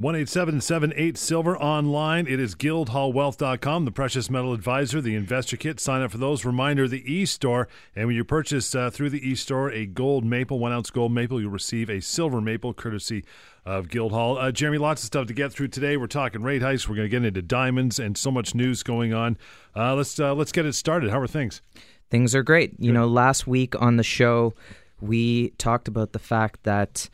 18778 Silver online. It is guildhallwealth.com, the precious metal advisor, the investor kit. Sign up for those. Reminder the e store. And when you purchase uh, through the e store a gold maple, one ounce gold maple, you'll receive a silver maple courtesy of Guildhall. Uh, Jeremy, lots of stuff to get through today. We're talking rate hikes. We're going to get into diamonds and so much news going on. Uh, let's uh, let's get it started. How are things? Things are great. You know, last week on the show, we talked about the fact that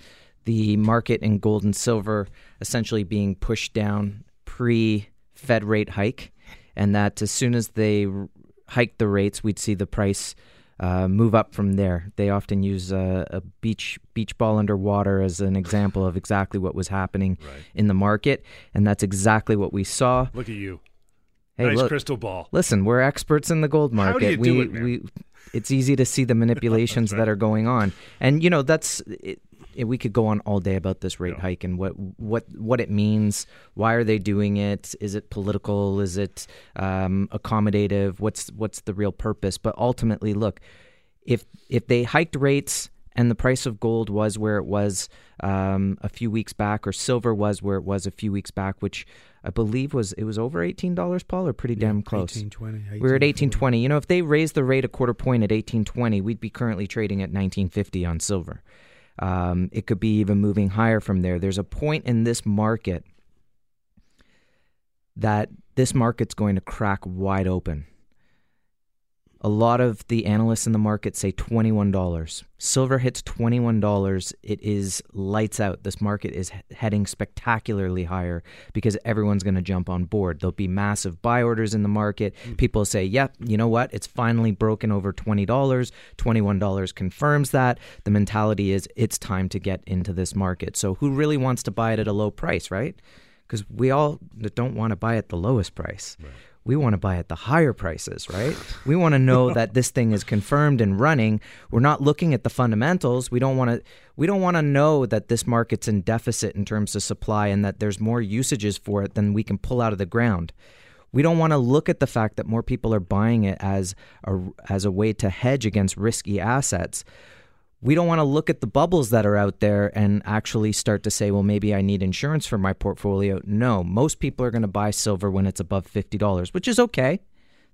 the market in gold and silver essentially being pushed down pre Fed rate hike, and that as soon as they hiked the rates, we'd see the price uh, move up from there. They often use a, a, beach beach ball underwater as an example of exactly what was happening right. in the market, and that's exactly what we saw. Look at you. Hey, nice look, crystal ball. Listen, we're experts in the gold market. How do you we, it, we it's easy to see the manipulations right. that are going on, and you know that's it, we could go on all day about this rate Yeah. hike and what what what it means. Why are they doing it? Is it political? Is it um, accommodative? What's what's the real purpose? But ultimately, look, if if they hiked rates and the price of gold was where it was um, a few weeks back, or silver was where it was a few weeks back, which I believe was it was over eighteen dollars, Paul, or pretty damn close. 1820. We We're at eighteen twenty. You know, if they raised the rate a quarter point at eighteen twenty, we'd be currently trading at nineteen fifty on silver. Um, it could be even moving higher from there. There's a point in this market that this market's going to crack wide open. A lot of the analysts in the market say $21. Silver hits $21. It is lights out. This market is heading spectacularly higher because everyone's going to jump on board. There'll be massive buy orders in the market. Hmm. People say, yep, you know what? It's finally broken over $20. $21 confirms that. The mentality is it's time to get into this market. So, who really wants to buy it at a low price, right? Because we all don't want to buy at the lowest price we want to buy at the higher prices, right? We want to know that this thing is confirmed and running. We're not looking at the fundamentals. We don't want to we don't want to know that this market's in deficit in terms of supply and that there's more usages for it than we can pull out of the ground. We don't want to look at the fact that more people are buying it as a as a way to hedge against risky assets we don't want to look at the bubbles that are out there and actually start to say, well, maybe I need insurance for my portfolio. No, most people are going to buy silver when it's above $50, which is okay.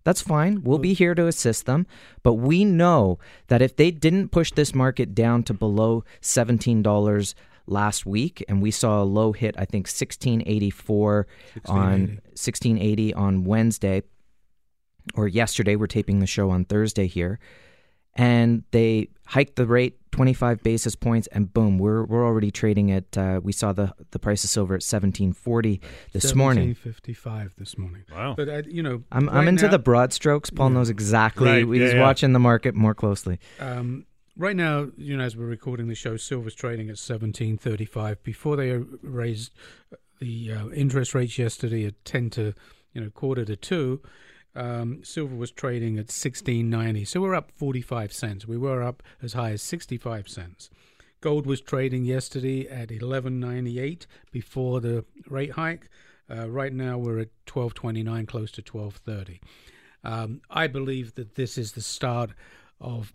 That's fine. We'll be here to assist them. But we know that if they didn't push this market down to below $17 last week, and we saw a low hit, I think 1684 on 1680 on Wednesday or yesterday. We're taping the show on Thursday here and they hiked the rate 25 basis points and boom we're we're already trading at uh, we saw the the price of silver at 1740 this morning 55 this morning. Wow. But, uh, you know, I'm, I'm into now- the broad strokes Paul knows exactly Right, he's yeah, yeah. watching the market more closely Um, right now, you know, as we're recording the show, silver's trading at seventeen thirty-five. Before they uh, raised the uh, interest rates yesterday at ten to, you know, quarter to two, um, silver was trading at sixteen ninety. So we're up forty-five cents. We were up as high as sixty-five cents. Gold was trading yesterday at eleven ninety-eight before the rate hike. Uh, right now, we're at twelve twenty-nine, close to twelve thirty. Um, I believe that this is the start of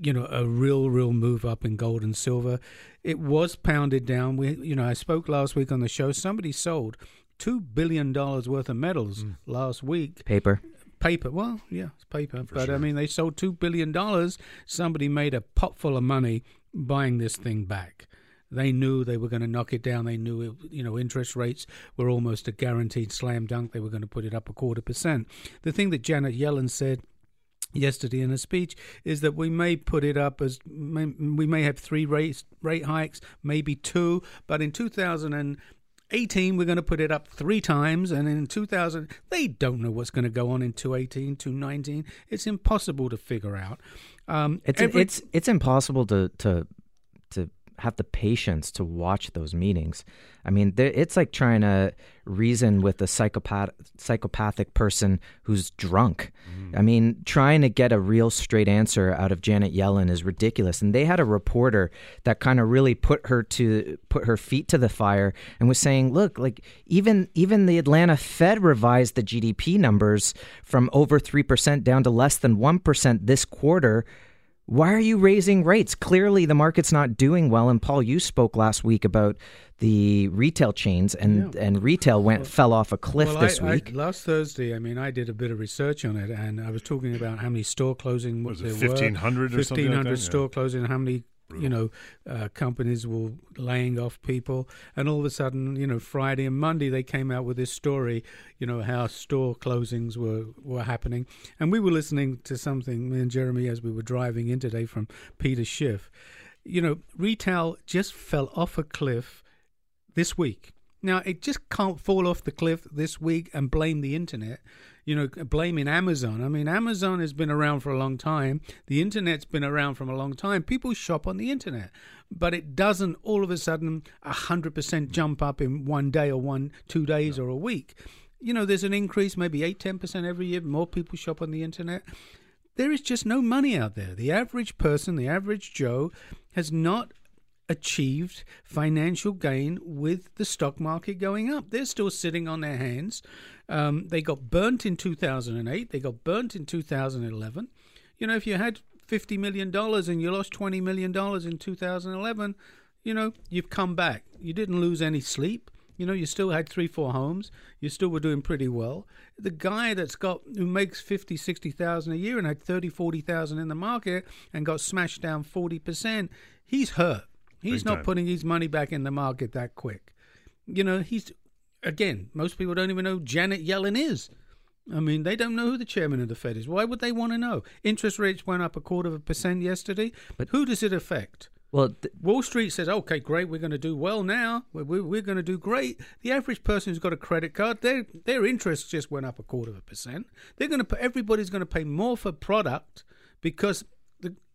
you know a real real move up in gold and silver it was pounded down we you know i spoke last week on the show somebody sold two billion dollars worth of metals mm. last week. Paper. Paper. Well yeah it's paper. But sure. i mean they sold two billion dollars. Somebody made a pot full of money buying this thing back. They knew they were going to knock it down. They knew it, you know interest rates were almost a guaranteed slam dunk. They were going to put it up a quarter percent. The thing that janet yellen said yesterday in a speech is that we may put it up as may, we may have three rate rate hikes, maybe two, but in 2018 we're going to put it up three times, and in 2000 they don't know what's going to go on in 2018, 2019. It's impossible to figure out. Um, it's every- it's it's impossible to to have the patience to watch those meetings. I mean, it's like trying to reason with a psychopath psychopathic person who's drunk. Mm. I mean, trying to get a real straight answer out of Janet Yellen is ridiculous. And they had a reporter that kind of really put her to put her feet to the fire and was saying, "Look, like even even the Atlanta Fed revised the GDP numbers from over 3% down to less than 1% this quarter." Why are you raising rates? Clearly, the market's not doing well. And Paul, you spoke last week about the retail chains, and, Yeah. and retail went Well- fell off a cliff well, this I, week. I, last Thursday, I mean, I did a bit of research on it, and I was talking about how many store closing Was there it were. 1,500 or something like 1,500 that? store closing, how many you know uh, companies were laying off people, and all of a sudden, you know, Friday and Monday they came out with this story, you know, how store closings were were happening, and we were listening to something, me and Jeremy, as we were driving in today from Peter Schiff. You know, retail just fell off a cliff this week. Now, it just can't fall off the cliff this week and blame the internet, you know, blaming Amazon. I mean, Amazon has been around for a long time. The internet's been around for a long time. People shop on the internet, but it doesn't all of a sudden 100% jump up in one day or one, two days or a week. You know, there's an increase, maybe 8, 10% every year. More people shop on the internet. There is just no money out there. The average person, the average Joe, has not achieved financial gain with the stock market going up. They're still sitting on their hands. Um, they got burnt in 2008. They got burnt in 2011. You know, if you had $50 million and you lost $20 million in 2011, you know, you've come back. You didn't lose any sleep. You know, you still had three, four homes. You still were doing pretty well. The guy that's got who makes 50, 60,000 a year and had 30, 40,000 in the market and got smashed down 40%, he's hurt. He's Big not time. putting his money back in the market that quick. You know, he's again, most people don't even know who Janet Yellen is. I mean, they don't know who the chairman of the Fed is. Why would they want to know? Interest rates went up a quarter of a percent yesterday. But- who does it affect? well, th- Wall Street says, okay, great, we're going to do well now. We're, we're, we're going to do great. The average person who's got a credit card, their, their interest just went up a quarter of a percent. They're going to everybody's going to pay more for product because,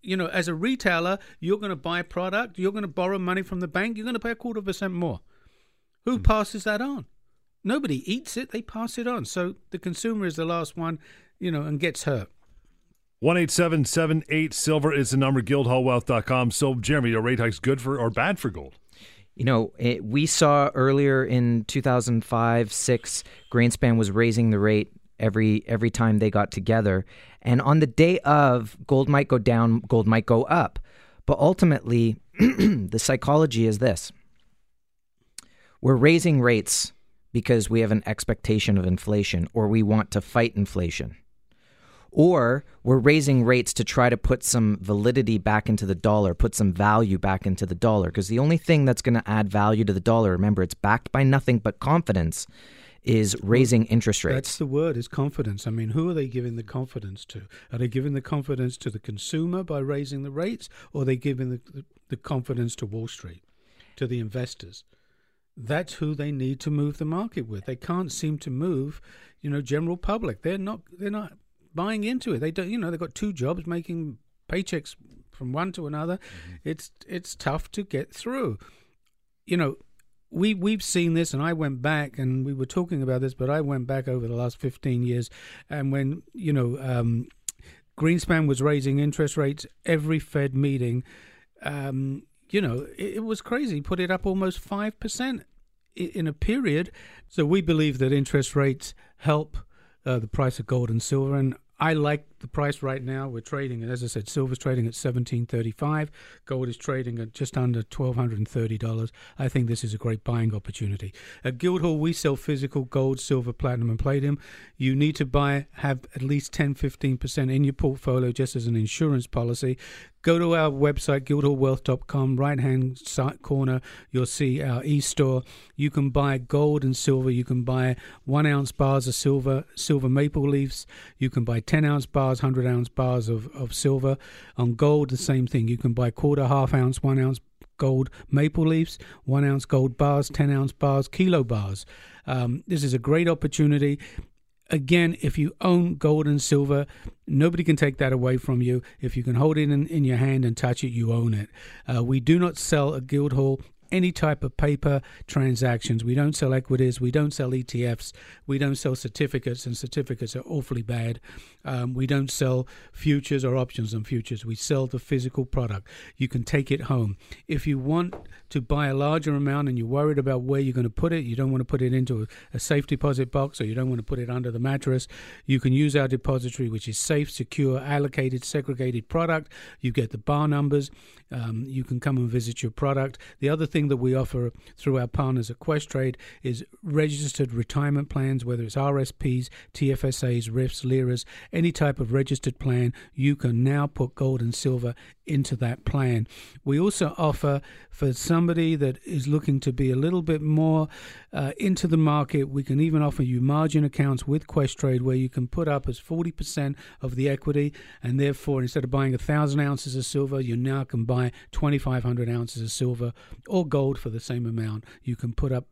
you know, as a retailer, you're going to buy a product, you're going to borrow money from the bank, you're going to pay a quarter of a percent more. Who hmm. passes that on? Nobody eats it, they pass it on. So the consumer is the last one, you know, and gets hurt. One eight seven seven eight silver is the number. Guildhallwealth.com. So, Jeremy, are rate hikes good for or bad for gold? You know, it, we saw earlier in 2005, six, Greenspan was raising the rate every every time they got together, and on the day of, gold might go down, gold might go up, but ultimately, the psychology is this: we're raising rates because we have an expectation of inflation, or we want to fight inflation. Or we're raising rates to try to put some validity back into the dollar, put some value back into the dollar. Because the only thing that's going to add value to the dollar, remember, it's backed by nothing but confidence, is raising interest rates. That's the word is confidence. I mean, who are they giving the confidence to? Are they giving the confidence to the consumer by raising the rates, or are they giving the, the, the confidence to Wall Street, to the investors? That's who they need to move the market with. They can't seem to move, you know, general public. They're not. They're not buying into it. They don't. You know, they've got two jobs, making paychecks from one to another. Mm-hmm. It's it's tough to get through. You know, we we've seen this, and I went back, and we were talking about this, but I went back over the last fifteen years, and when you know um, Greenspan was raising interest rates every Fed meeting, um, you know it, it was crazy. Put it up almost five percent in a period. So we believe that interest rates help uh, the price of gold and silver, and I like the price right now. We're trading, as I said, silver's trading at seventeen thirty-five. Gold is trading at just under twelve hundred and thirty dollars. I think this is a great buying opportunity. At Guildhall, we sell physical gold, silver, platinum, and palladium. You need to buy, have at least 10 15% in your portfolio just as an insurance policy. Go to our website, guildhallwealth.com, right hand side corner, you'll see our e store. You can buy gold and silver. You can buy one ounce bars of silver, silver maple leaves. You can buy 10 ounce bars, 100 ounce bars of, of silver. On gold, the same thing. You can buy quarter, half ounce, one ounce gold maple leaves, one ounce gold bars, 10 ounce bars, kilo bars. Um, this is a great opportunity. Again, if you own gold and silver, nobody can take that away from you. If you can hold it in, in your hand and touch it, you own it. Uh, we do not sell at Guildhall any type of paper transactions. We don't sell equities. We don't sell ETFs. We don't sell certificates, and certificates are awfully bad. Um, we don't sell futures or options on futures. We sell the physical product. You can take it home. If you want to buy a larger amount and you're worried about where you're going to put it, you don't want to put it into a safe deposit box or you don't want to put it under the mattress, you can use our depository, which is safe, secure, allocated, segregated product. You get the bar numbers. Um, you can come and visit your product. The other thing that we offer through our partners at Questrade is registered retirement plans, whether it's RSPs, TFSAs, RIFs, LIRAs, any type of registered plan. You can now put gold and silver into that plan. We also offer for somebody that is looking to be a little bit more uh, into the market, we can even offer you margin accounts with Questrade where you can put up as 40% of the equity, and therefore, instead of buying a thousand ounces of silver, you now can buy 2,500 ounces of silver or gold for the same amount. You can put up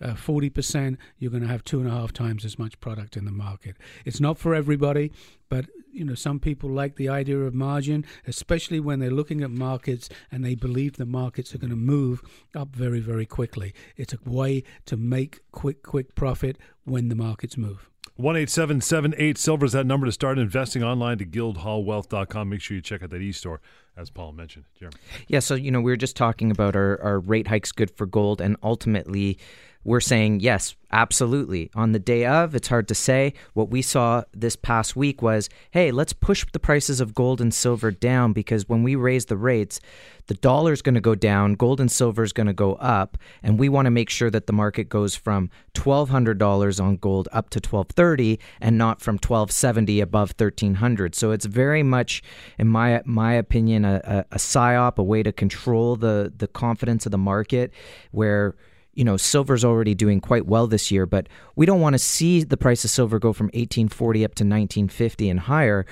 uh, 40%, you're going to have two and a half times as much product in the market. It's not for everybody, but you know some people like the idea of margin, especially when they're looking at markets and they believe the markets are going to move up very, very quickly. It's a way to make quick, quick profit when the markets move. One eight seven seven eight silver is that number to start investing online to guildhallwealth.com. Make sure you check out that e-store, as Paul mentioned. Jeremy. Yeah, so you know we were just talking about our, our rate hikes good for gold, and ultimately we're saying yes, absolutely. On the day of, it's hard to say. What we saw this past week was hey, let's push the prices of gold and silver down because when we raise the rates, the dollar is going to go down, gold and silver is going to go up, and we want to make sure that the market goes from $1200 on gold up to 1230 and not from 1270 above 1300. So it's very much in my my opinion a, a, a psyop, a way to control the the confidence of the market where you know, silver's already doing quite well this year, but we don't want to see the price of silver go from 1840 up to 1950 and higher.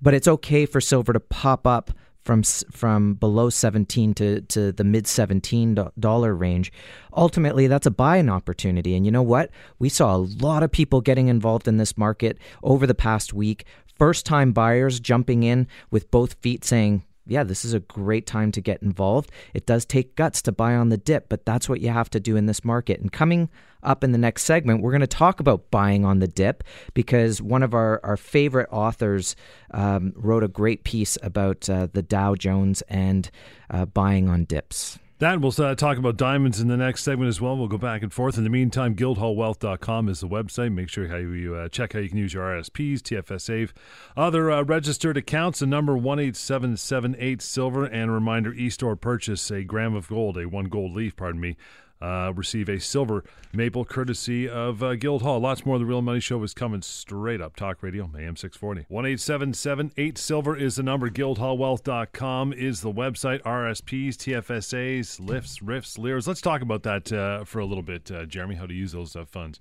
But it's okay for silver to pop up from from below 17 to, to the mid 17 dollar range. Ultimately, that's a buying opportunity. And you know what? We saw a lot of people getting involved in this market over the past week. First time buyers jumping in with both feet saying, yeah, this is a great time to get involved. It does take guts to buy on the dip, but that's what you have to do in this market. And coming up in the next segment, we're going to talk about buying on the dip because one of our, our favorite authors um, wrote a great piece about uh, the Dow Jones and uh, buying on dips. That we'll uh, talk about diamonds in the next segment as well. We'll go back and forth. In the meantime, guildhallwealth.com is the website. Make sure how you uh, check how you can use your RSPs, TFSA, other uh, registered accounts. The number one eight seven seven eight silver and reminder: e-store purchase a gram of gold, a one gold leaf. Pardon me uh, receive a silver maple courtesy of uh, Guildhall. Lots more of the Real Money Show is coming straight up. Talk Radio, AM 640. 1 8 silver is the number. Guildhallwealth.com is the website. RSPs, TFSAs, LIFs, RIFs, LIRs. Let's talk about that uh, for a little bit, uh, Jeremy, how to use those uh, funds.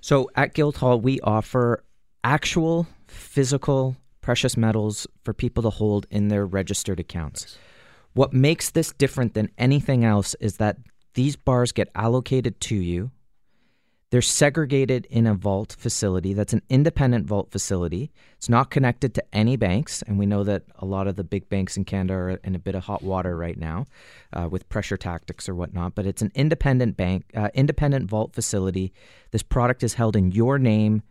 So at Guildhall, we offer actual physical precious metals for people to hold in their registered accounts. Nice. What makes this different than anything else is that these bars get allocated to you. They're segregated in a vault facility that's an independent vault facility. It's not connected to any banks, and we know that a lot of the big banks in Canada are in a bit of hot water right now uh, with pressure tactics or whatnot. But it's an independent bank, uh, independent vault facility. This product is held in your name.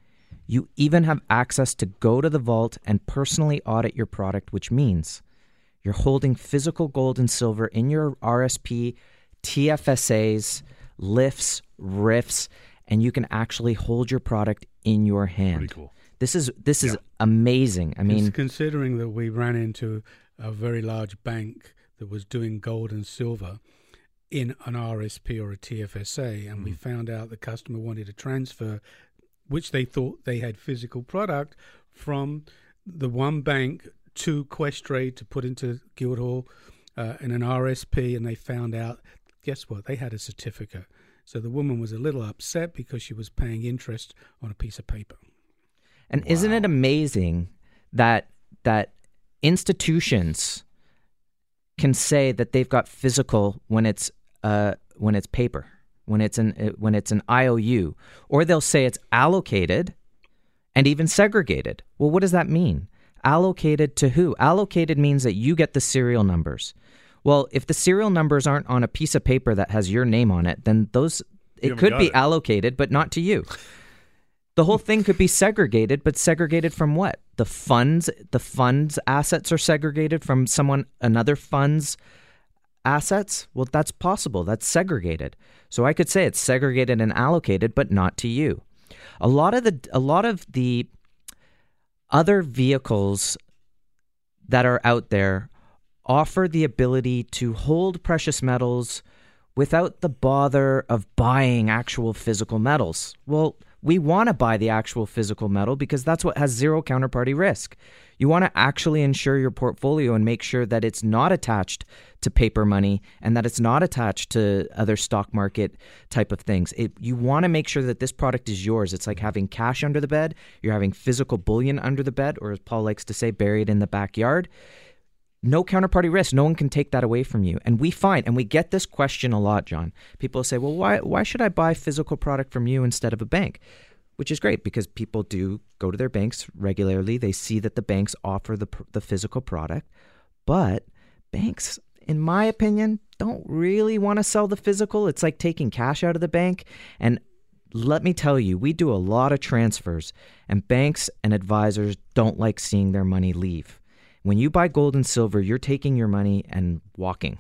You even have access to go to the vault and personally audit your product, which means you're holding physical gold and silver in your RSP TFSAs, LIFs, RIFs, and you can actually hold your product in your hand. Pretty cool. This is this is yeah. amazing. I mean, considering that we ran into a very large bank that was doing gold and silver in an RSP or a TFSA, and mm. we found out the customer wanted to transfer, which they thought they had physical product from the one bank to Questrade to put into Guildhall uh, in an RSP, and they found out guess what? They had a certificate. So the woman was a little upset because she was paying interest on a piece of paper. And wow. isn't it amazing that that institutions can say that they've got physical when it's uh, when it's paper, when it's an uh, when it's an IOU, or they'll say it's allocated and even segregated. Well, what does that mean? Allocated to who? Allocated means that you get the serial numbers Well, if the serial numbers aren't on a piece of paper that has your name on it, then those it could be it. allocated, but not to you. The whole thing could be segregated, but segregated from what? The funds, the funds assets are segregated from someone another fund's assets? Well, that's possible. That's segregated. So I could say it's segregated and allocated, but not to you. A lot of the a lot of the other vehicles that are out there offer the ability to hold precious metals without the bother of buying actual physical metals. Well, we want to buy the actual physical metal because that's what has zero counterparty risk. You want to actually insure your portfolio and make sure that it's not attached to paper money and that it's not attached to other stock market type of things. It, you want to make sure that this product is yours. It's like mm-hmm. having cash under the bed, you're having physical bullion under the bed, or as Paul likes to say, buried in the backyard no counterparty risk. No one can take that away from you. And we find, and we get this question a lot, John. People say, well, why, why should I buy physical product from you instead of a bank? Which is great because people do go to their banks regularly. They see that the banks offer the, the physical product. But banks, in my opinion, don't really want to sell the physical. It's like taking cash out of the bank. And let me tell you, we do a lot of transfers, and banks and advisors don't like seeing their money leave. When you buy gold and silver, you're taking your money and walking.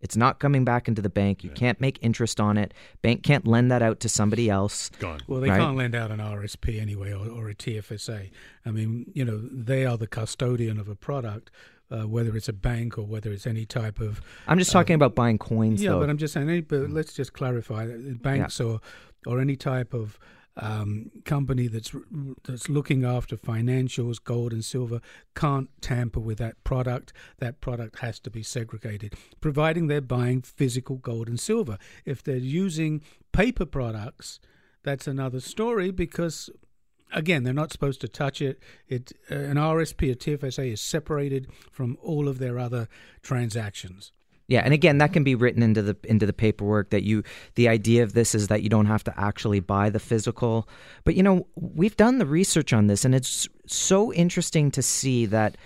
It's not coming back into the bank. You can't make interest on it. Bank can't lend that out to somebody else. Gone. Well, they Right. can't lend out an RSP anyway or, or a TFSA. I mean, you know, they are the custodian of a product, uh, whether it's a bank or whether it's any type of. I'm just talking about buying coins, Yeah, though. but I'm just saying, but let's just clarify that banks or or any type of um, company that's that's looking after financials, gold and silver, can't tamper with that product. That product has to be segregated, providing they're buying physical gold and silver. If they're using paper products, that's another story because. Again, they're not supposed to touch it. It an RSP, a TFSA, is separated from all of their other transactions. Yeah, and again, that can be written into the into the paperwork that you the idea of this is that you don't have to actually buy the physical. But you know, we've done the research on this and it's so interesting to see that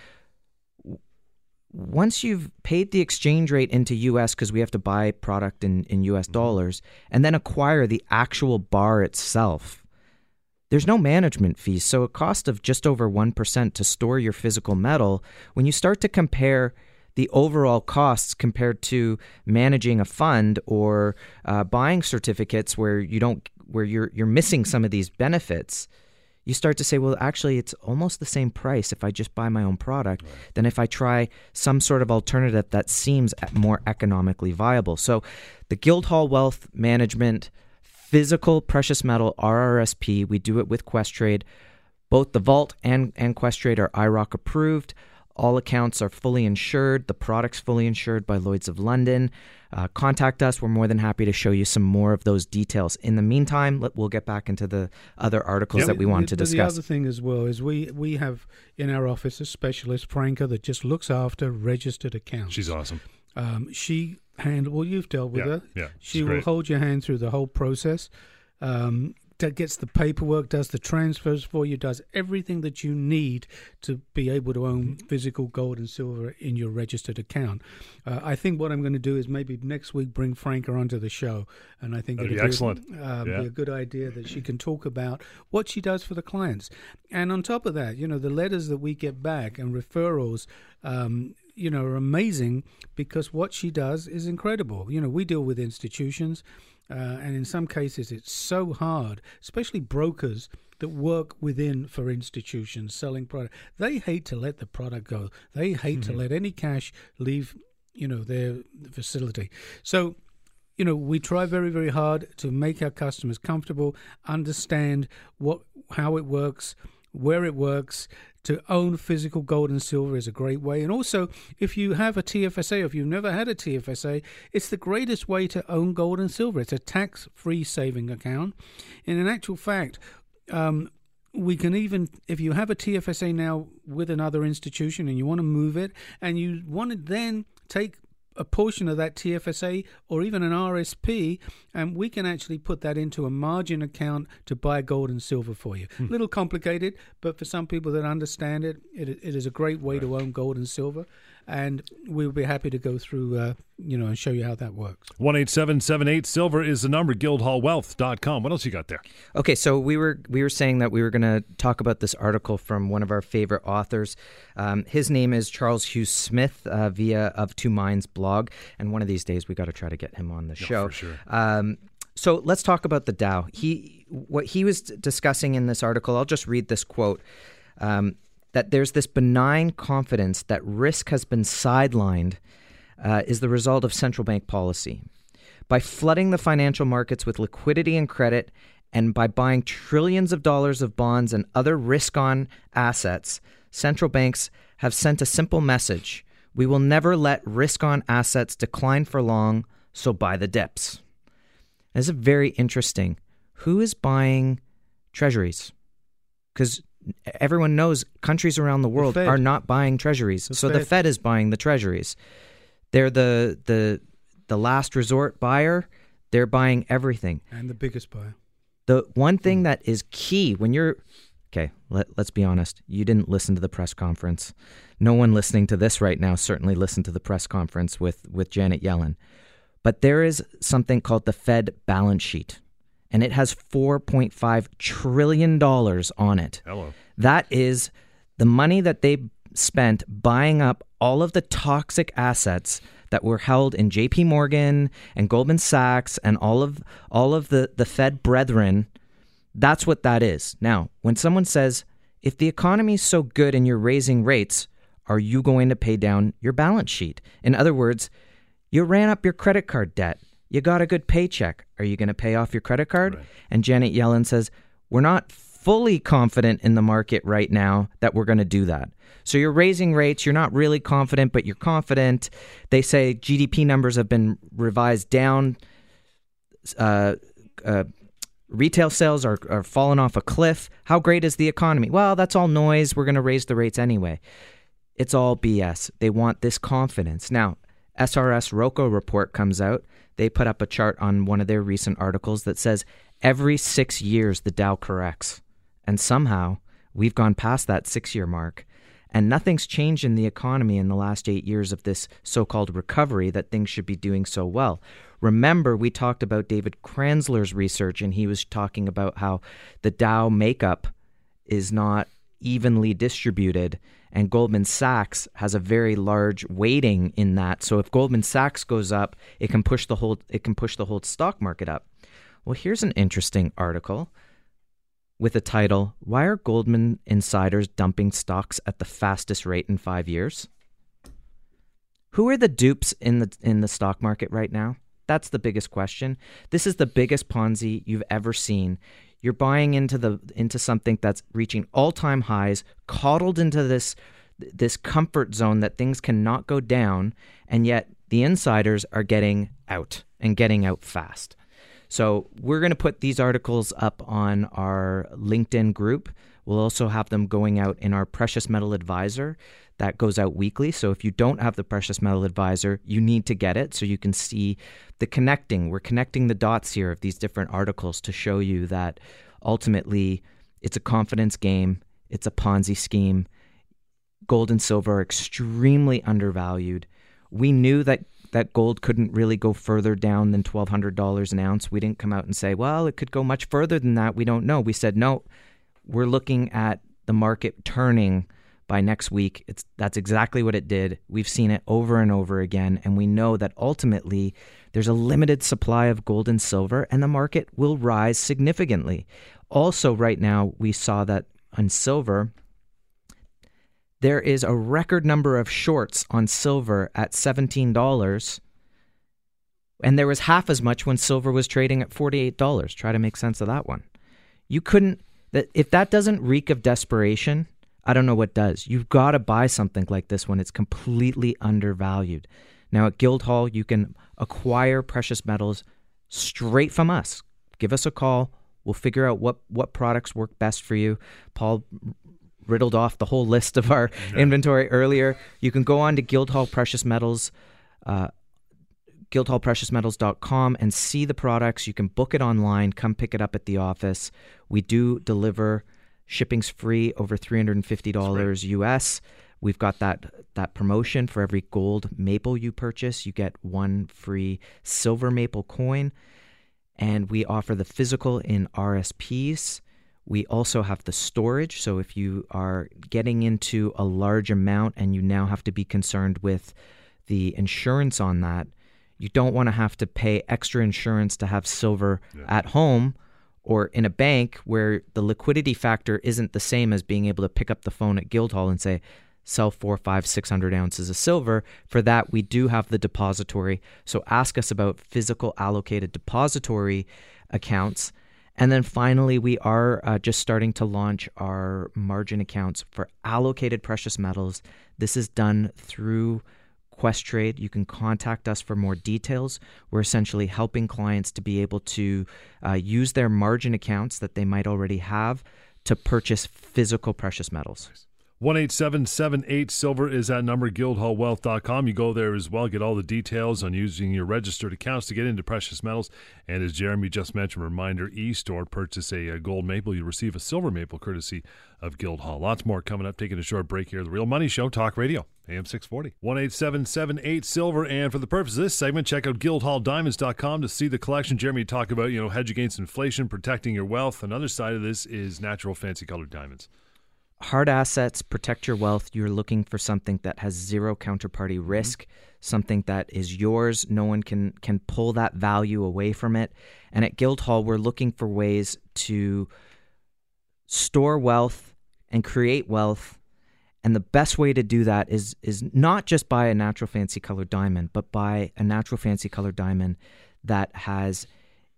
once you've paid the exchange rate into US because we have to buy product in in US mm-hmm. dollars and then acquire the actual bar itself. There's no management fees, so a cost of just over 1% to store your physical metal, when you start to compare the overall costs compared to managing a fund or uh, buying certificates where you don't where you're you're missing some of these benefits you start to say well actually it's almost the same price if i just buy my own product than if i try some sort of alternative that seems more economically viable. So the guildhall wealth management physical precious metal rrsp we do it with questrade. Both the vault and, and questrade are IIROC approved all accounts are fully insured. The product's fully insured by Lloyd's of London. Uh, contact us. We're more than happy to show you some more of those details. In the meantime, let, we'll get back into the other articles Yep. that we wanted to discuss. The other thing as well is we we have in our office a specialist, Franca, that just looks after registered accounts. She's awesome. Um, she handle. Well, you've dealt with Yeah, her. yeah, She will great. hold your hand through the whole process. Um, that gets the paperwork, does the transfers for you, does everything that you need to be able to own physical gold and silver in your registered account. Uh, I think what I'm going to do is maybe next week bring Franca onto the show, and I think That'd it'll be excellent. um, Yeah. be a good idea that she can talk about what she does for the clients. And on top of that, you know, the letters that we get back and referrals, um, you know, are amazing because what she does is incredible. You know, we deal with institutions, uh, and in some cases, it's so hard, especially brokers that work within for institutions selling product. They hate to let the product go. They hate to let any cash leave, you know, their facility. So you know we try very very hard to make our customers comfortable understand what how it works where it works to own physical gold and silver is a great way. And also if you have a TFSA if you've never had a TFSA it's the greatest way to own gold and silver. It's a tax free saving account. And in actual fact um, we can even if you have a TFSA now with another institution and you want to move it and you want to then take a portion of that TFSA or even an RSP, and we can actually put that into a margin account to buy gold and silver for you. A little complicated, but for some people that understand it, it, it is a great way to own gold and silver. And we'll be happy to go through, uh, you know, and show you how that works. One eight seven seven eight silver is the number. Guildhallwealth.com. What else you got there? Okay, so we were we were saying that we were going to talk about this article from one of our favorite authors. Um, his name is Charles Hugh Smith uh, via Of Two Minds blog, and one of these days we got to try to get him on the show. for sure. Um, so let's talk about the Dow. He what he was discussing in this article. I'll just read this quote. Um, that there's this benign confidence that risk has been sidelined uh, is the result of central bank policy. By flooding the financial markets with liquidity and credit, and by buying trillions of dollars of bonds and other risk on assets, central banks have sent a simple message we will never let risk on assets decline for long, so buy the dips. This is very interesting. Who is buying treasuries? Because everyone knows countries around the world Fed. are not buying treasuries. The so the Fed. Fed is buying the treasuries. They're the the the last resort buyer. They're buying everything. And the biggest buyer. The one thing hmm. that is key when you're okay, let, let's be honest. You didn't listen to the press conference. No one listening to this right now certainly listened to the press conference with with Janet Yellen. But there is something called the Fed balance sheet, and it has 4.5 trillion dollars on it. Hello. That is the money that they spent buying up all of the toxic assets that were held in JP Morgan and Goldman Sachs and all of all of the, the Fed brethren. That's what that is. Now, when someone says, if the economy is so good and you're raising rates, are you going to pay down your balance sheet? In other words, you ran up your credit card debt. You got a good paycheck. Are you going to pay off your credit card? Right. And Janet Yellen says, We're not fully confident in the market right now that we're going to do that. So you're raising rates. You're not really confident, but you're confident. They say GDP numbers have been revised down. Uh, uh, retail sales are, are falling off a cliff. How great is the economy? Well, that's all noise. We're going to raise the rates anyway. It's all BS. They want this confidence. Now, SRS Rocco report comes out. They put up a chart on one of their recent articles that says every six years the Dow corrects. And somehow we've gone past that six year mark. And nothing's changed in the economy in the last eight years of this so called recovery that things should be doing so well. Remember, we talked about David Kranzler's research, and he was talking about how the Dow makeup is not evenly distributed and Goldman Sachs has a very large weighting in that. So if Goldman Sachs goes up, it can push the whole it can push the whole stock market up. Well, here's an interesting article with the title Why are Goldman insiders dumping stocks at the fastest rate in 5 years? Who are the dupes in the in the stock market right now? That's the biggest question. This is the biggest Ponzi you've ever seen. You're buying into the into something that's reaching all-time highs, coddled into this this comfort zone that things cannot go down, and yet the insiders are getting out and getting out fast. So we're going to put these articles up on our LinkedIn group. We'll also have them going out in our Precious Metal Advisor that goes out weekly. So if you don't have the Precious Metal Advisor, you need to get it so you can see the connecting. We're connecting the dots here of these different articles to show you that ultimately it's a confidence game, it's a Ponzi scheme. Gold and silver are extremely undervalued. We knew that that gold couldn't really go further down than $1200 an ounce. We didn't come out and say, "Well, it could go much further than that." We don't know. We said, "No, we're looking at the market turning by next week. It's that's exactly what it did. We've seen it over and over again and we know that ultimately there's a limited supply of gold and silver and the market will rise significantly. Also right now we saw that on silver there is a record number of shorts on silver at $17 and there was half as much when silver was trading at $48. Try to make sense of that one. You couldn't that if that doesn't reek of desperation, I don't know what does. You've got to buy something like this when it's completely undervalued. Now at Guildhall, you can acquire precious metals straight from us. Give us a call. We'll figure out what what products work best for you. Paul riddled off the whole list of our inventory earlier. You can go on to Guildhall Precious Metals. Uh, guildhallpreciousmetals.com and see the products. You can book it online, come pick it up at the office. We do deliver shipping's free over $350 US. We've got that that promotion for every gold maple you purchase, you get one free silver maple coin, and we offer the physical in RSPs. We also have the storage. So if you are getting into a large amount and you now have to be concerned with the insurance on that, you don't want to have to pay extra insurance to have silver yeah. at home or in a bank where the liquidity factor isn't the same as being able to pick up the phone at Guildhall and say, sell four, five, six hundred ounces of silver. For that, we do have the depository. So ask us about physical allocated depository accounts. And then finally, we are uh, just starting to launch our margin accounts for allocated precious metals. This is done through Questrade. You can contact us for more details. We're essentially helping clients to be able to uh, use their margin accounts that they might already have to purchase physical precious metals. Nice. 18778 Silver is that number, guildhallwealth.com. You go there as well, get all the details on using your registered accounts to get into precious metals. And as Jeremy just mentioned, reminder e store, purchase a, a gold maple, you receive a silver maple courtesy of Guildhall. Lots more coming up. Taking a short break here. The Real Money Show, Talk Radio, AM 640. 18778 Silver. And for the purpose of this segment, check out guildhalldiamonds.com to see the collection. Jeremy talked about, you know, hedge against inflation, protecting your wealth. Another side of this is natural fancy colored diamonds hard assets protect your wealth. You're looking for something that has zero counterparty mm-hmm. risk, mm-hmm. something that is yours. No one can can pull that value away from it. And at Guildhall, we're looking for ways to store wealth and create wealth. And the best way to do that is is not just buy a natural fancy colored diamond, but buy a natural fancy colored diamond that has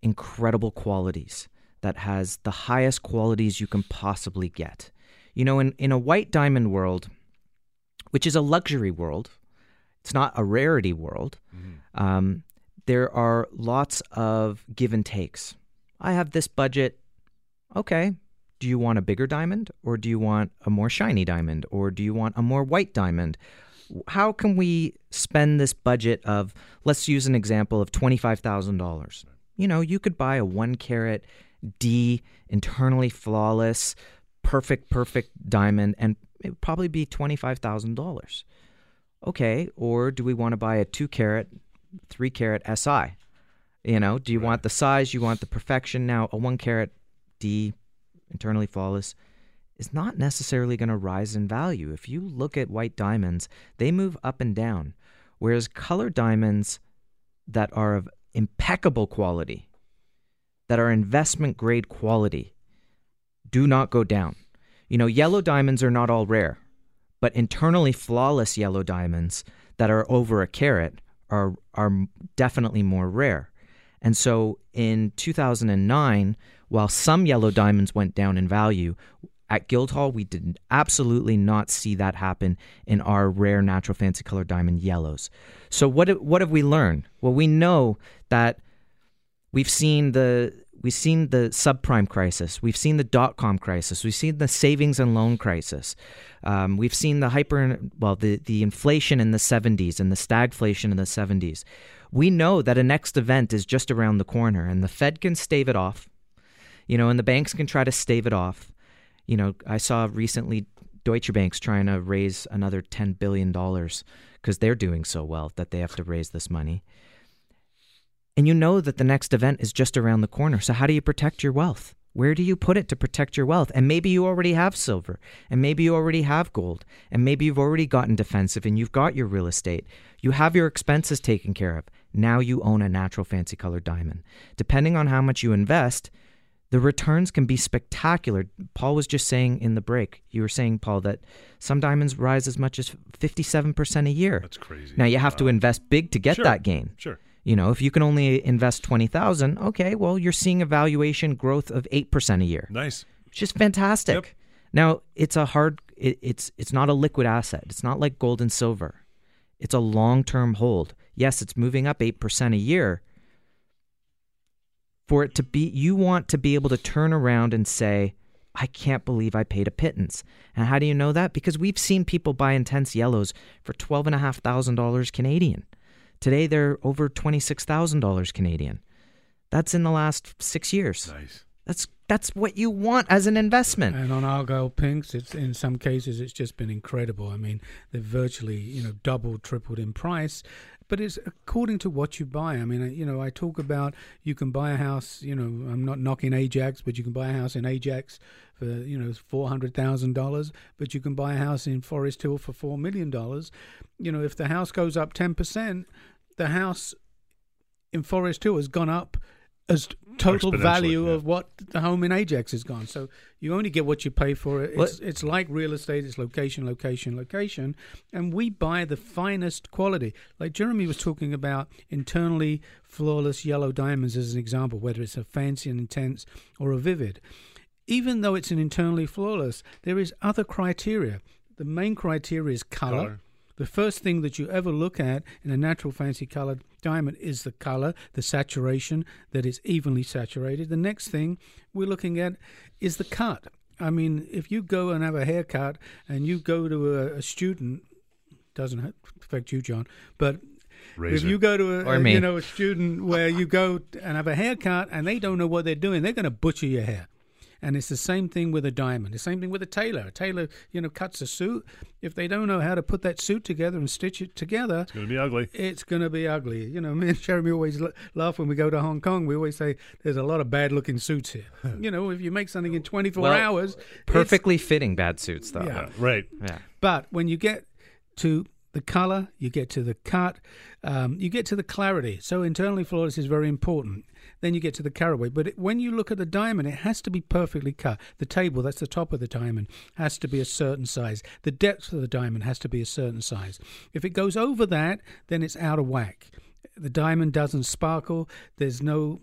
incredible qualities, that has the highest qualities you can possibly get. You know, in, in a white diamond world, which is a luxury world, it's not a rarity world, mm-hmm. um, there are lots of give and takes. I have this budget. Okay. Do you want a bigger diamond or do you want a more shiny diamond or do you want a more white diamond? How can we spend this budget of, let's use an example of $25,000? You know, you could buy a one carat D, internally flawless, perfect, perfect diamond, and it would probably be $25,000. Okay, or do we want to buy a two carat, three carat SI? You know, do you right. want the size? You want the perfection? Now, a one carat D, internally flawless, is not necessarily going to rise in value. If you look at white diamonds, they move up and down, whereas color diamonds that are of impeccable quality, that are investment grade quality, do not go down. You know, yellow diamonds are not all rare, but internally flawless yellow diamonds that are over a carat are are definitely more rare. And so in 2009, while some yellow diamonds went down in value, at Guildhall we did absolutely not see that happen in our rare natural fancy color diamond yellows. So what what have we learned? Well, we know that we've seen the We've seen the subprime crisis. We've seen the dot com crisis. We've seen the savings and loan crisis. Um, we've seen the hyper, well, the, the inflation in the 70s and the stagflation in the 70s. We know that a next event is just around the corner, and the Fed can stave it off, you know, and the banks can try to stave it off. You know, I saw recently Deutsche Bank's trying to raise another $10 billion because they're doing so well that they have to raise this money and you know that the next event is just around the corner. So, how do you protect your wealth? Where do you put it to protect your wealth? And maybe you already have silver, and maybe you already have gold, and maybe you've already gotten defensive and you've got your real estate. You have your expenses taken care of. Now you own a natural fancy colored diamond. Depending on how much you invest, the returns can be spectacular. Paul was just saying in the break, you were saying, Paul, that some diamonds rise as much as 57% a year. That's crazy. Now you have wow. to invest big to get sure. that gain. Sure. You know, if you can only invest 20,000, okay, well, you're seeing a valuation growth of 8% a year. Nice. Which is fantastic. Yep. Now, it's a hard it, it's it's not a liquid asset. It's not like gold and silver. It's a long-term hold. Yes, it's moving up 8% a year. For it to be you want to be able to turn around and say, I can't believe I paid a pittance. And how do you know that? Because we've seen people buy intense yellows for twelve and a half thousand dollars Canadian. Today they're over $26,000 Canadian. That's in the last six years. Nice. That's that's what you want as an investment. And on Argyle Pinks, it's in some cases it's just been incredible. I mean, they've virtually you know doubled, tripled in price. But it's according to what you buy. I mean, uh, you know, I talk about you can buy a house. You know, I'm not knocking Ajax, but you can buy a house in Ajax for you know four hundred thousand dollars, but you can buy a house in Forest Hill for four million dollars. You know, if the house goes up ten percent, the house in Forest Hill has gone up as total value yeah. of what the home in Ajax has gone. So you only get what you pay for it. It's, it's like real estate. It's location, location, location, and we buy the finest quality. Like Jeremy was talking about internally flawless yellow diamonds as an example, whether it's a fancy and intense or a vivid. Even though it's an internally flawless, there is other criteria. The main criteria is color. Color. The first thing that you ever look at in a natural fancy colored diamond is the color, the saturation, that is evenly saturated. The next thing we're looking at is the cut. I mean, if you go and have a haircut and you go to a, a student, doesn't affect you, John, but Razor. if you go to a, Or a, me. you know a student where you go and have a haircut and they don't know what they're doing, they're going to butcher your hair. And it's the same thing with a diamond. The same thing with a tailor. A tailor, you know, cuts a suit. If they don't know how to put that suit together and stitch it together, It's going to be ugly. it's going to be ugly. You know, me and Jeremy always laugh when we go to Hong Kong. We always say there's a lot of bad looking suits here. you know, if you make something in 24 Well, hours, Perfectly fitting bad suits, though. Yeah. Yeah, right. Yeah. But when you get to the color, you get to the cut, um, you get to the clarity. So internally flawless is very important. Then you get to the carat weight. But it, when you look at the diamond, it has to be perfectly cut. The table, that's the top of the diamond, has to be a certain size. The depth of the diamond has to be a certain size. If it goes over that, then it's out of whack. The diamond doesn't sparkle. There's no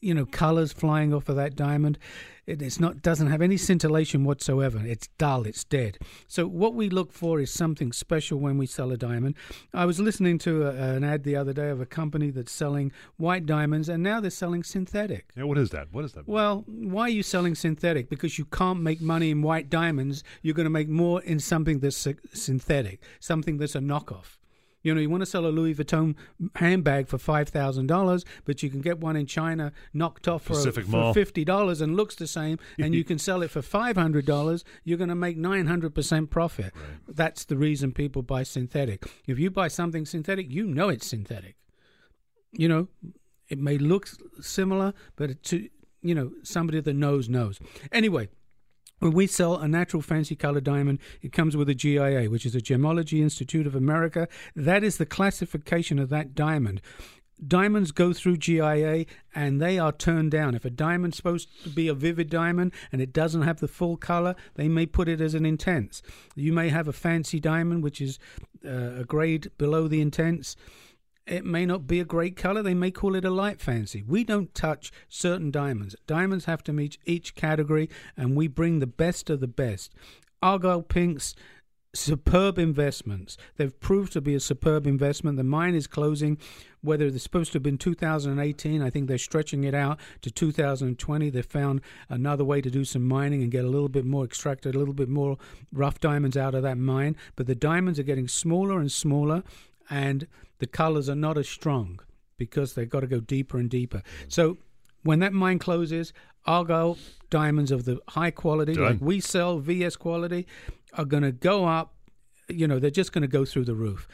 you know colors flying off of that diamond it, it's not doesn't have any scintillation whatsoever it's dull it's dead so what we look for is something special when we sell a diamond i was listening to a, an ad the other day of a company that's selling white diamonds and now they're selling synthetic Yeah, what is that? What is that? well, why are you selling synthetic? Because you can't make money in white diamonds. You're going to make more in something that's synthetic, something that's a knockoff. You know, you want to sell a Louis Vuitton handbag for five thousand dollars, but you can get one in China knocked off for, Pacific for fifty dollars and looks the same, and you can sell it for five hundred dollars. You're going to make nine hundred percent profit. That's the reason people buy synthetic. If you buy something synthetic, you know it's synthetic. You know, it may look similar, but to you know somebody that knows knows. Anyway, when we sell a natural fancy color diamond, it comes with a GIA, which is a Gemology Institute of America. That is the classification of that diamond. Diamonds go through GIA and they are turned down. If a diamond's supposed to be a vivid diamond and it doesn't have the full color, they may put it as an intense. You may have a fancy diamond, which is uh, a grade below the intense it may not be a great color. They may call it a light fancy. We don't touch certain diamonds. Diamonds have to meet each category, and we bring the best of the best. Argyle Pinks, superb investments. They've proved to be a superb investment. The mine is closing. Whether it's supposed to have been 2018, I think they're stretching it out to 2020. They found another way to do some mining and get a little bit more extracted, a little bit more rough diamonds out of that mine. But the diamonds are getting smaller and smaller, and the colors are not as strong because they've got to go deeper and deeper. So when that mine closes, Argyle diamonds of the high quality, like we sell VS quality, are going to go up. You know, they're just going to go through the roof.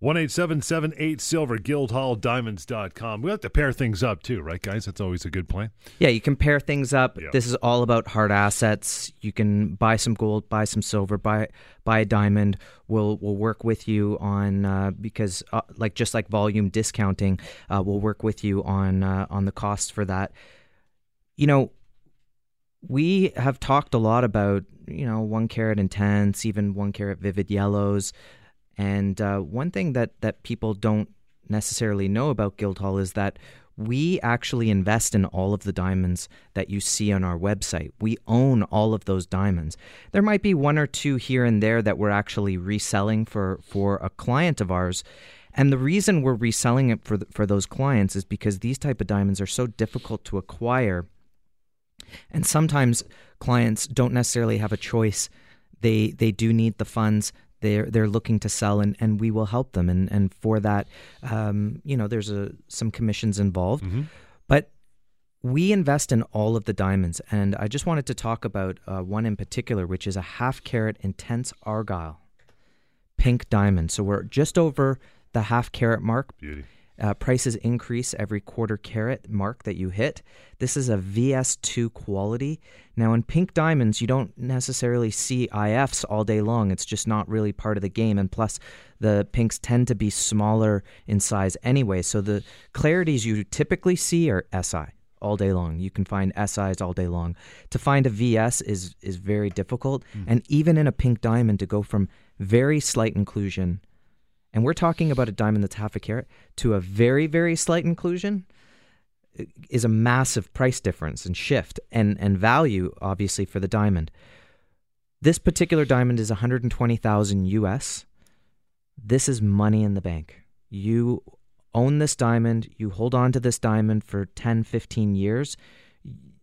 One eight seven seven eight silver guildhall guildhalldiamonds.com. We have to pair things up too, right, guys? That's always a good plan. Yeah, you can pair things up. Yeah. This is all about hard assets. You can buy some gold, buy some silver, buy buy a diamond. We'll we'll work with you on uh, because uh, like just like volume discounting, uh, we'll work with you on uh, on the cost for that. You know, we have talked a lot about you know one carat intense, even one carat vivid yellows, and uh, one thing that that people don't necessarily know about Guildhall is that we actually invest in all of the diamonds that you see on our website. We own all of those diamonds. There might be one or two here and there that we're actually reselling for for a client of ours. And the reason we're reselling it for the, for those clients is because these type of diamonds are so difficult to acquire. And sometimes clients don't necessarily have a choice. They they do need the funds. They're they're looking to sell, and, and we will help them. And and for that, um, you know, there's a some commissions involved. But we invest in all of the diamonds, and I just wanted to talk about uh, one in particular, which is a half carat intense argyle pink diamond. So we're just over the half carat mark. Beauty. Uh, prices increase every quarter carat mark that you hit. This is a VS2 quality. Now, in pink diamonds, you don't necessarily see IFs all day long. It's just not really part of the game. And plus, the pinks tend to be smaller in size anyway. So the clarities you typically see are SI all day long. You can find SIs all day long. To find a VS is is very difficult. Mm. And even in a pink diamond, to go from very slight inclusion and we're talking about a diamond that's half a carat to a very, very slight inclusion uh, is a massive price difference and shift and, and value, obviously, for the diamond. This particular diamond is 120,000 US. This is money in the bank. You own this diamond, you hold on to this diamond for 10, 15 years.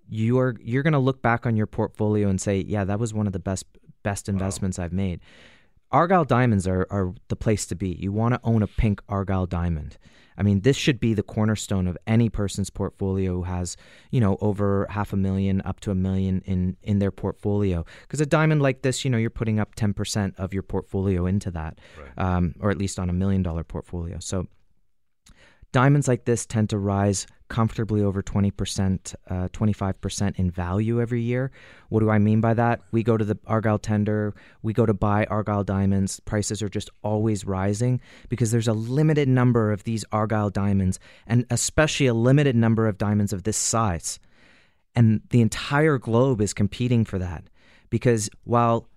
You are you're going to look back on your portfolio and say, "Yeah, that was one of the best best investments wow. I've made." Argyle diamonds are, are the place to be. You want to own a pink Argyle diamond. I mean, this should be the cornerstone of any person's portfolio who has, you know, over half a million up to a million in in their portfolio. Because a diamond like this, you know, you're putting up ten percent of your portfolio into that, right. um, or at least on a million dollar portfolio. So Diamonds like this tend to rise comfortably over 20%, uh, 25% in value every year. What do I mean by that? We go to the Argyle tender, we go to buy Argyle diamonds. Prices are just always rising because there's a limited number of these Argyle diamonds, and especially a limited number of diamonds of this size. And the entire globe is competing for that because while,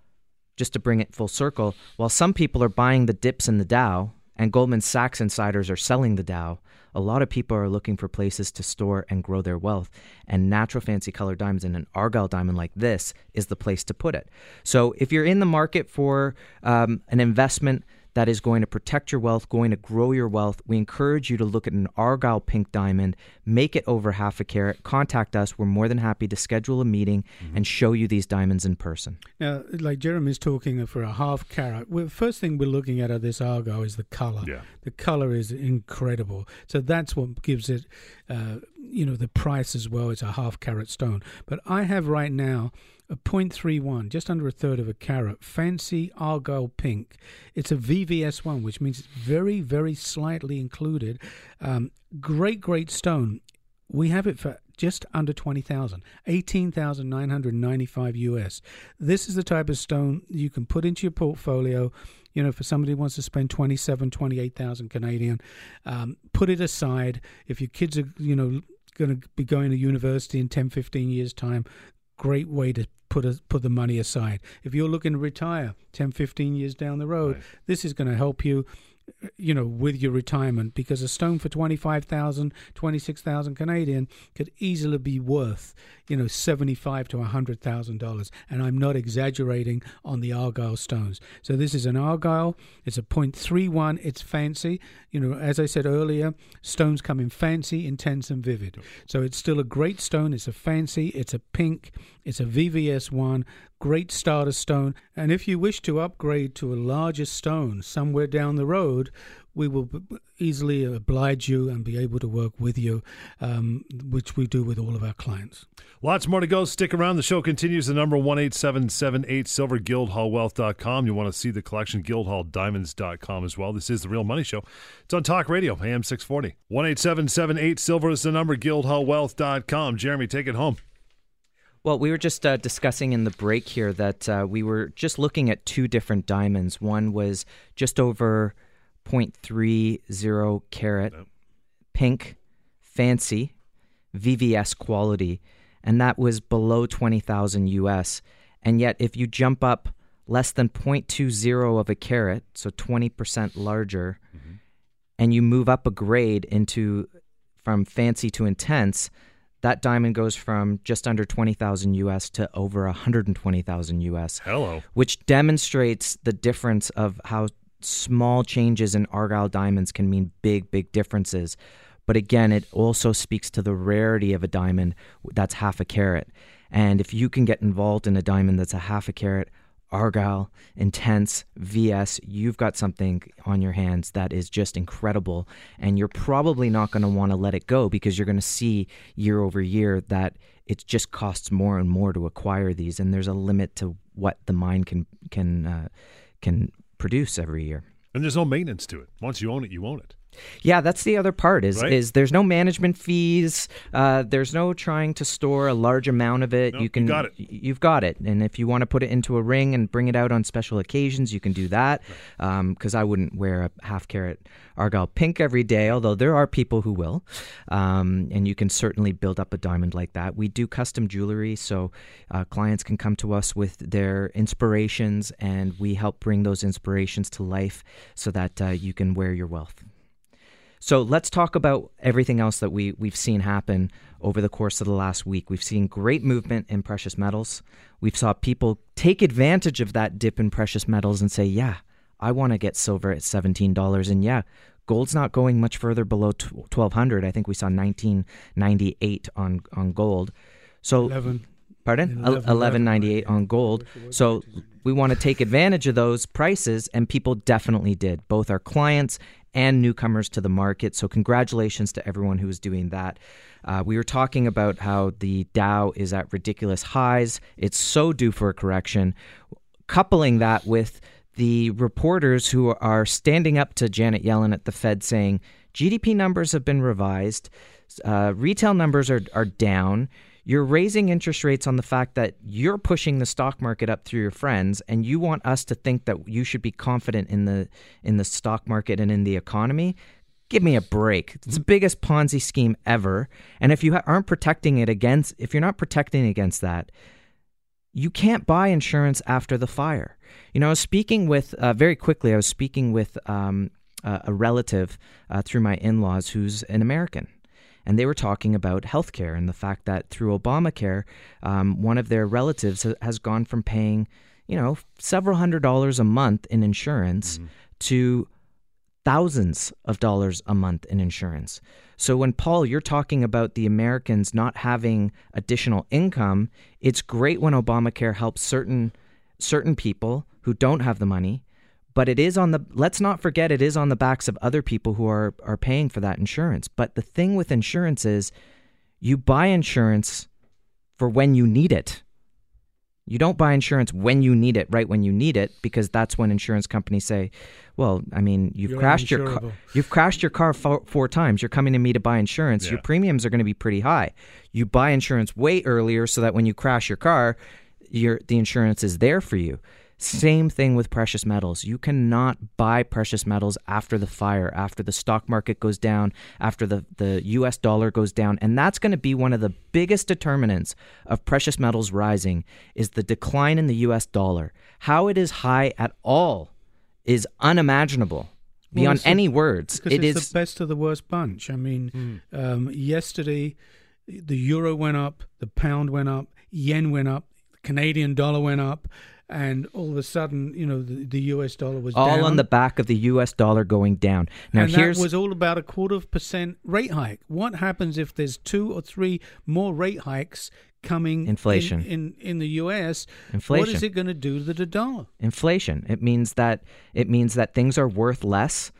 just to bring it full circle, while some people are buying the dips in the Dow, and Goldman Sachs insiders are selling the Dow, a lot of people are looking for places to store and grow their wealth. And natural fancy color diamonds and an Argyle diamond like this is the place to put it. So if you're in the market for um, an investment that is going to protect your wealth, going to grow your wealth, we encourage you to look at an Argyle pink diamond, make it over half a carat, contact us. We're more than happy to schedule a meeting mm-hmm. and show you these diamonds in person. Now, like Jeremy's talking for a half carat, well, first thing we're looking at of this Argyle is the color. Yeah. The color is incredible. So that's what gives it, uh, you know, the price as well. It's a half carat stone. But I have right now a 0.31, just under a third of a carat, fancy argyle pink. It's a VVS1, which means it's very, very slightly included. Um, great, great stone. We have it for just under 20,000, 18,995 US. This is the type of stone you can put into your portfolio. You know, for somebody who wants to spend 27, 28,000 Canadian, um, put it aside. If your kids are, you know, going to be going to university in 10, 15 years' time, great way to put a, put the money aside. If you're looking to retire 10, 15 years down the road, right. this is going to help you you know, with your retirement because a stone for 25,000, 26,000 Canadian could easily be worth, you know, 75 to $100,000. And I'm not exaggerating on the Argyle stones. So this is an Argyle. It's a 0.31. It's fancy. You know, as I said earlier, stones come in fancy, intense, and vivid. So it's still a great stone. It's a fancy. It's a pink. It's a VVS one great starter stone. And if you wish to upgrade to a larger stone somewhere down the road, we will easily oblige you and be able to work with you, um, which we do with all of our clients. Lots more to go. Stick around. The show continues. The number 18778 silver guildhallwealth.com. You want to see the collection, guildhalldiamonds.com as well. This is The Real Money Show. It's on Talk Radio, AM 640. 18778 silver is the number, guildhallwealth.com. Jeremy, take it home. Well, we were just uh, discussing in the break here that uh, we were just looking at two different diamonds. One was just over 0.30 carat, pink, fancy, VVS quality, and that was below 20,000 US. And yet, if you jump up less than 0.20 of a carat, so 20% larger, mm-hmm. and you move up a grade into from fancy to intense, that diamond goes from just under 20,000 US to over 120,000 US. Hello. Which demonstrates the difference of how small changes in Argyle diamonds can mean big, big differences. But again, it also speaks to the rarity of a diamond that's half a carat. And if you can get involved in a diamond that's a half a carat, Argyle, Intense, VS, you've got something on your hands that is just incredible. And you're probably not going to want to let it go because you're going to see year over year that it just costs more and more to acquire these. And there's a limit to what the mine can, can, uh, can produce every year. And there's no maintenance to it. Once you own it, you own it. Yeah, that's the other part. Is Right. is there's no management fees. Uh, there's no trying to store a large amount of it. No, you you can got it. You've got it. And if you want to put it into a ring and bring it out on special occasions, you can do that. Because I wouldn't wear a half carat argyle pink every day, although there are people who will. Um, and you can certainly build up a diamond like that. We do custom jewelry, so uh, clients can come to us with their inspirations, and we help bring those inspirations to life so that uh, you can wear your wealth. So let's talk about everything else that we, we've seen happen over the course of the last week. We've seen great movement in precious metals. We've saw people take advantage of that dip in precious metals and say, yeah, I want to get silver at $17. And yeah, gold's not going much further below tw- 1200 I think we saw 1998 on, on gold. So Eleven. Pardon? 1198 on gold. So we want to take advantage of those prices, and people definitely did. Both our clients and newcomers to the market. So congratulations to everyone who is doing that. Uh, we were talking about how the Dow is at ridiculous highs. It's so due for a correction. Coupling that with the reporters who are standing up to Janet Yellen at the Fed saying GDP numbers have been revised, uh, retail numbers are, are down. You're raising interest rates on the fact that you're pushing the stock market up through your friends, and you want us to think that you should be confident in the in the stock market and in the economy. Give me a break. It's the biggest Ponzi scheme ever. And if you aren't protecting it against, if you're not protecting against that, you can't buy insurance after the fire. You know, I was speaking with, uh, very quickly, I was speaking with um, a, a relative uh, through my in laws who's an American. And they were talking about healthcare and the fact that through Obamacare, um, one of their relatives ha- has gone from paying, you know, several hundred dollars a month in insurance to thousands of dollars a month in insurance. So when Paul, you're talking about the Americans not having additional income, it's great when Obamacare helps certain certain people who don't have the money, but it is on the let's not forget it is on the backs of other people who are are paying for that insurance. But the thing with insurance is you buy insurance for when you need it. You don't buy insurance when you need it, right when you need it, because that's when insurance companies say, "Well, I mean, you've You're crashed your car, you've crashed your car four, four times. You're coming to me to buy insurance. Your premiums are going to be pretty high. You buy insurance way earlier so that when you crash your car, your the insurance is there for you." Same thing with precious metals. You cannot buy precious metals after the fire, after the stock market goes down, after the, the US dollar goes down. And that's going to be one of the biggest determinants of precious metals rising is the decline in the US dollar. How it is high at all is unimaginable beyond the- any words. Because It it's is the best of the worst bunch. I mean, um, yesterday the euro went up, the pound went up, yen went up, the Canadian dollar went up, and all of a sudden, you know, the, the US dollar was all down. on the back of the US dollar going down. Now and here's that was all about a quarter of percent rate hike. What happens if there's two or three more rate hikes coming? Inflation. in in, the U.S. Inflation. What is it going to do to the dollar? inflation. It means that it means that things are worth less.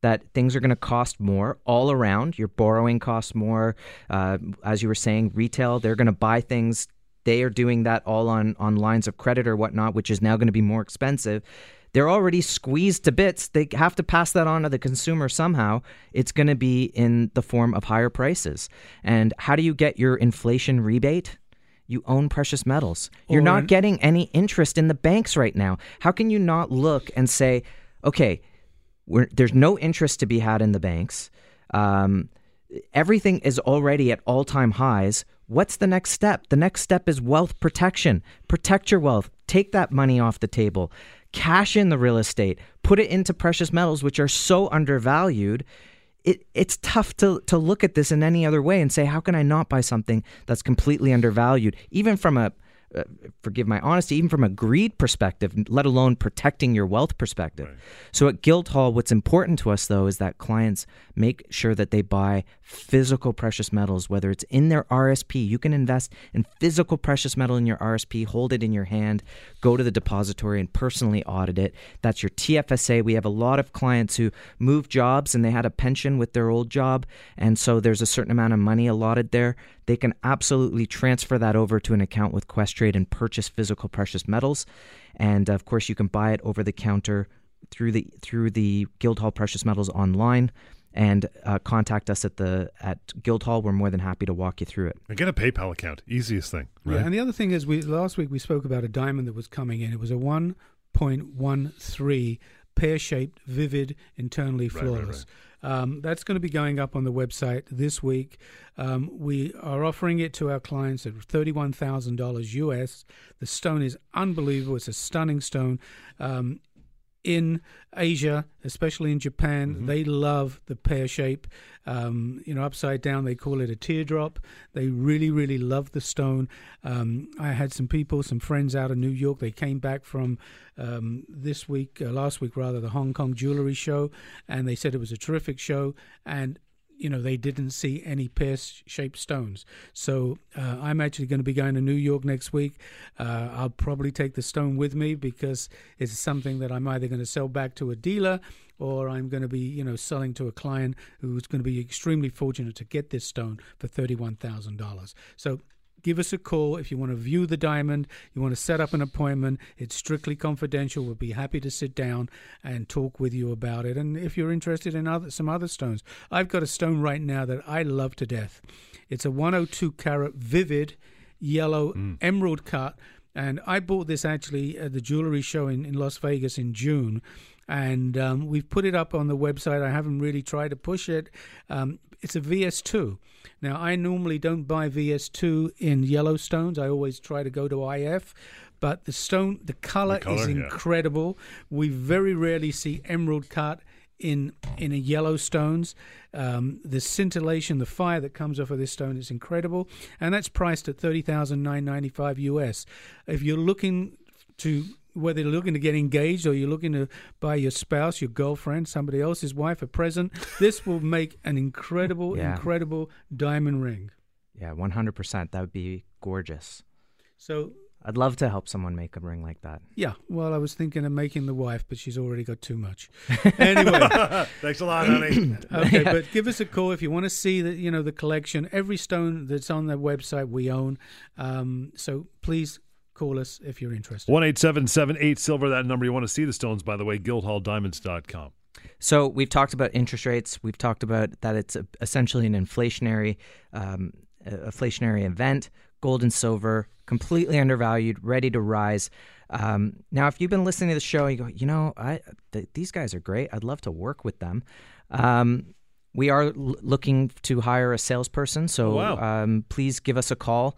That things are going to cost more all around. Your borrowing costs more. Uh, as you were saying, retail they're going to buy things. They are doing that all on on lines of credit or whatnot, which is now going to be more expensive. They're already squeezed to bits. They have to pass that on to the consumer somehow. It's going to be in the form of higher prices. And how do you get your inflation rebate? You own precious metals. You're not getting any interest in the banks right now. How can you not look and say, okay, we're, there's no interest to be had in the banks. Um, everything is already at all time highs. What's the next step? The next step is wealth protection. Protect your wealth. Take that money off the table. Cash in the real estate. Put it into precious metals, which are so undervalued. It, it's tough to, to look at this in any other way and say, how can I not buy something that's completely undervalued, even from a uh, forgive my honesty, even from a greed perspective, let alone protecting your wealth perspective. Right. So at Guildhall, what's important to us though is that clients make sure that they buy physical precious metals, whether it's in their RSP. You can invest in physical precious metal in your RSP, hold it in your hand, go to the depository and personally audit it. That's your TFSA. We have a lot of clients who move jobs and they had a pension with their old job, and so there's a certain amount of money allotted there. They can absolutely transfer that over to an account with Questrade and purchase physical precious metals. And of course, you can buy it over the counter through the through the Guildhall Precious Metals online and uh, contact us at the at Guildhall. We're more than happy to walk you through it. And get a PayPal account. Easiest thing. Right? Yeah, and the other thing is, we last week we spoke about a diamond that was coming in. It was a 1.13 pear-shaped, vivid, internally Right, right, flawless. Um, that's going to be going up on the website this week. Um, we are offering it to our clients at thirty-one thousand dollars US. The stone is unbelievable. It's a stunning stone. Um, in Asia, especially in Japan, Mhm. they love the pear shape. Um, you know, upside down, they call it a teardrop. They really, really love the stone. Um, I had some people, some friends out of New York. They came back from um, this week, uh, last week rather, the Hong Kong Jewelry Show, and they said it was a terrific show. And you know they didn't see any pear-shaped stones. So uh, I'm actually going to be going to New York next week. Uh, I'll probably take the stone with me because it's something that I'm either going to sell back to a dealer or I'm going to be, you know, selling to a client who's going to be extremely fortunate to get this stone for thirty-one thousand dollars. So give us a call if you want to view the diamond, you want to set up an appointment. It's strictly confidential. We'll be happy to sit down and talk with you about it. And if you're interested in other some other stones, I've got a stone right now that I love to death. It's a 102 carat vivid yellow emerald cut. And I bought this actually at the jewelry show in, in Las Vegas in June. And um, we've put it up on the website. I haven't really tried to push it. Um, it's a VS2. Now, I normally don't buy VS2 in yellow stones. I always try to go to IF. But the stone, the color, The colour, is yeah. incredible. We very rarely see emerald cut in in a yellow stones. Um, the scintillation, the fire that comes off of this stone is incredible, and that's priced at thirty thousand nine ninety five US. If you're looking to whether you're looking to get engaged or you're looking to buy your spouse, your girlfriend, somebody else's wife a present, this will make an incredible, Yeah. incredible diamond ring. Yeah, 100%. That would be gorgeous. So I'd love to help someone make a ring like that. yeah, well, I was thinking of making the wife, but she's already got too much. Anyway. Thanks a lot, honey. Okay, but give us a call if you want to see the you know the collection. Every stone that's on the website we own. Um, so please call us if you're interested. One eight seven seven eight silver. That number. You want to see the stones, by the way. GuildhallDiamonds.com. So we've talked about interest rates. We've talked about that it's a, essentially an inflationary, um, uh, inflationary event. Gold and silver completely undervalued, ready to rise. Um, now, if you've been listening to the show, you go, you know, I th- these guys are great. I'd love to work with them. Um, we are l- looking to hire a salesperson, so Oh, wow. um, please give us a call.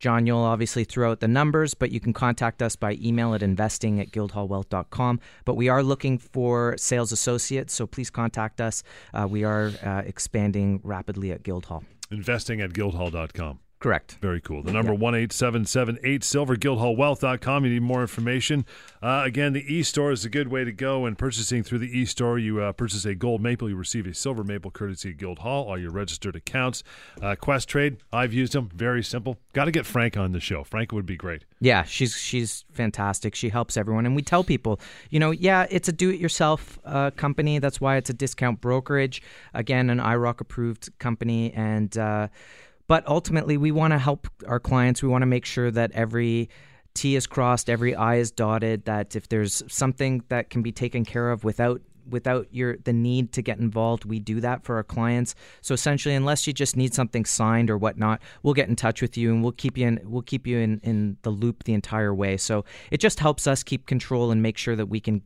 John, you'll obviously throw out the numbers, but you can contact us by email at investing at guildhallwealth.com. But we are looking for sales associates, so please contact us. Uh, we are uh, expanding rapidly at Guildhall. Investing at Guildhall.com. Correct. Very cool. The number one eight seven seven eight silver guildhallwealth.com. You need more information. Uh, again, the e store is a good way to go. And purchasing through the e store, you uh, purchase a gold maple, you receive a silver maple courtesy of Guildhall. All your registered accounts. Uh, Questrade, I've used them. Very simple. Got to get Frank on the show. Frank would be great. Yeah, she's she's fantastic. She helps everyone, and we tell people, you know, yeah, it's a do-it-yourself uh, company. That's why it's a discount brokerage. Again, an IIROC approved company, and uh, but ultimately, we want to help our clients. We want to make sure that every T is crossed, every I is dotted. That if there's something that can be taken care of without without your the need to get involved, we do that for our clients. So essentially, unless you just need something signed or whatnot, we'll get in touch with you and we'll keep you in we'll keep you in, in the loop the entire way. So it just helps us keep control and make sure that we can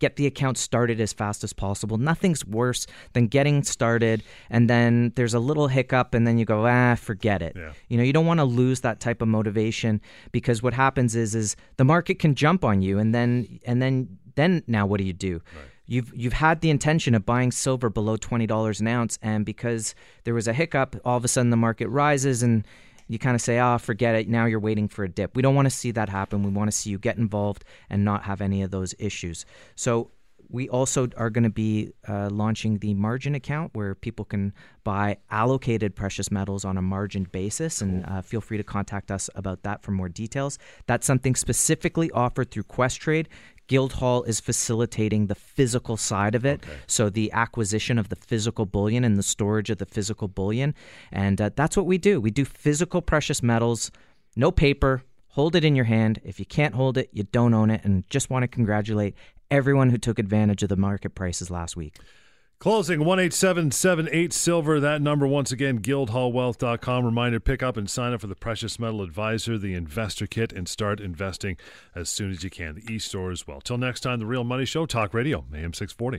get the account started as fast as possible. Nothing's worse than getting started and then there's a little hiccup and then you go, ah, forget it. Yeah. You know, you don't want to lose that type of motivation because what happens is is the market can jump on you and then and then then now what do you do? You've you've had the intention of buying silver below twenty dollars an ounce, and because there was a hiccup, all of a sudden the market rises and you kind of say, "Ah, oh, forget it." Now you're waiting for a dip. We don't want to see that happen. We want to see you get involved and not have any of those issues. So we also are going to be uh, launching the margin account where people can buy allocated precious metals on a margin basis. And uh, feel free to contact us about that for more details. That's something specifically offered through Questrade. Guildhall is facilitating the physical side of it. Okay. So, the acquisition of the physical bullion and the storage of the physical bullion. And uh, that's what we do. We do physical precious metals, no paper, hold it in your hand. If you can't hold it, you don't own it. And just want to congratulate everyone who took advantage of the market prices last week. Closing 18778 silver. That number once again, guildhallwealth.com. Reminder pick up and sign up for the Precious Metal Advisor, the investor kit, and start investing as soon as you can. The e store as well. Till next time, The Real Money Show, Talk Radio, AM 640.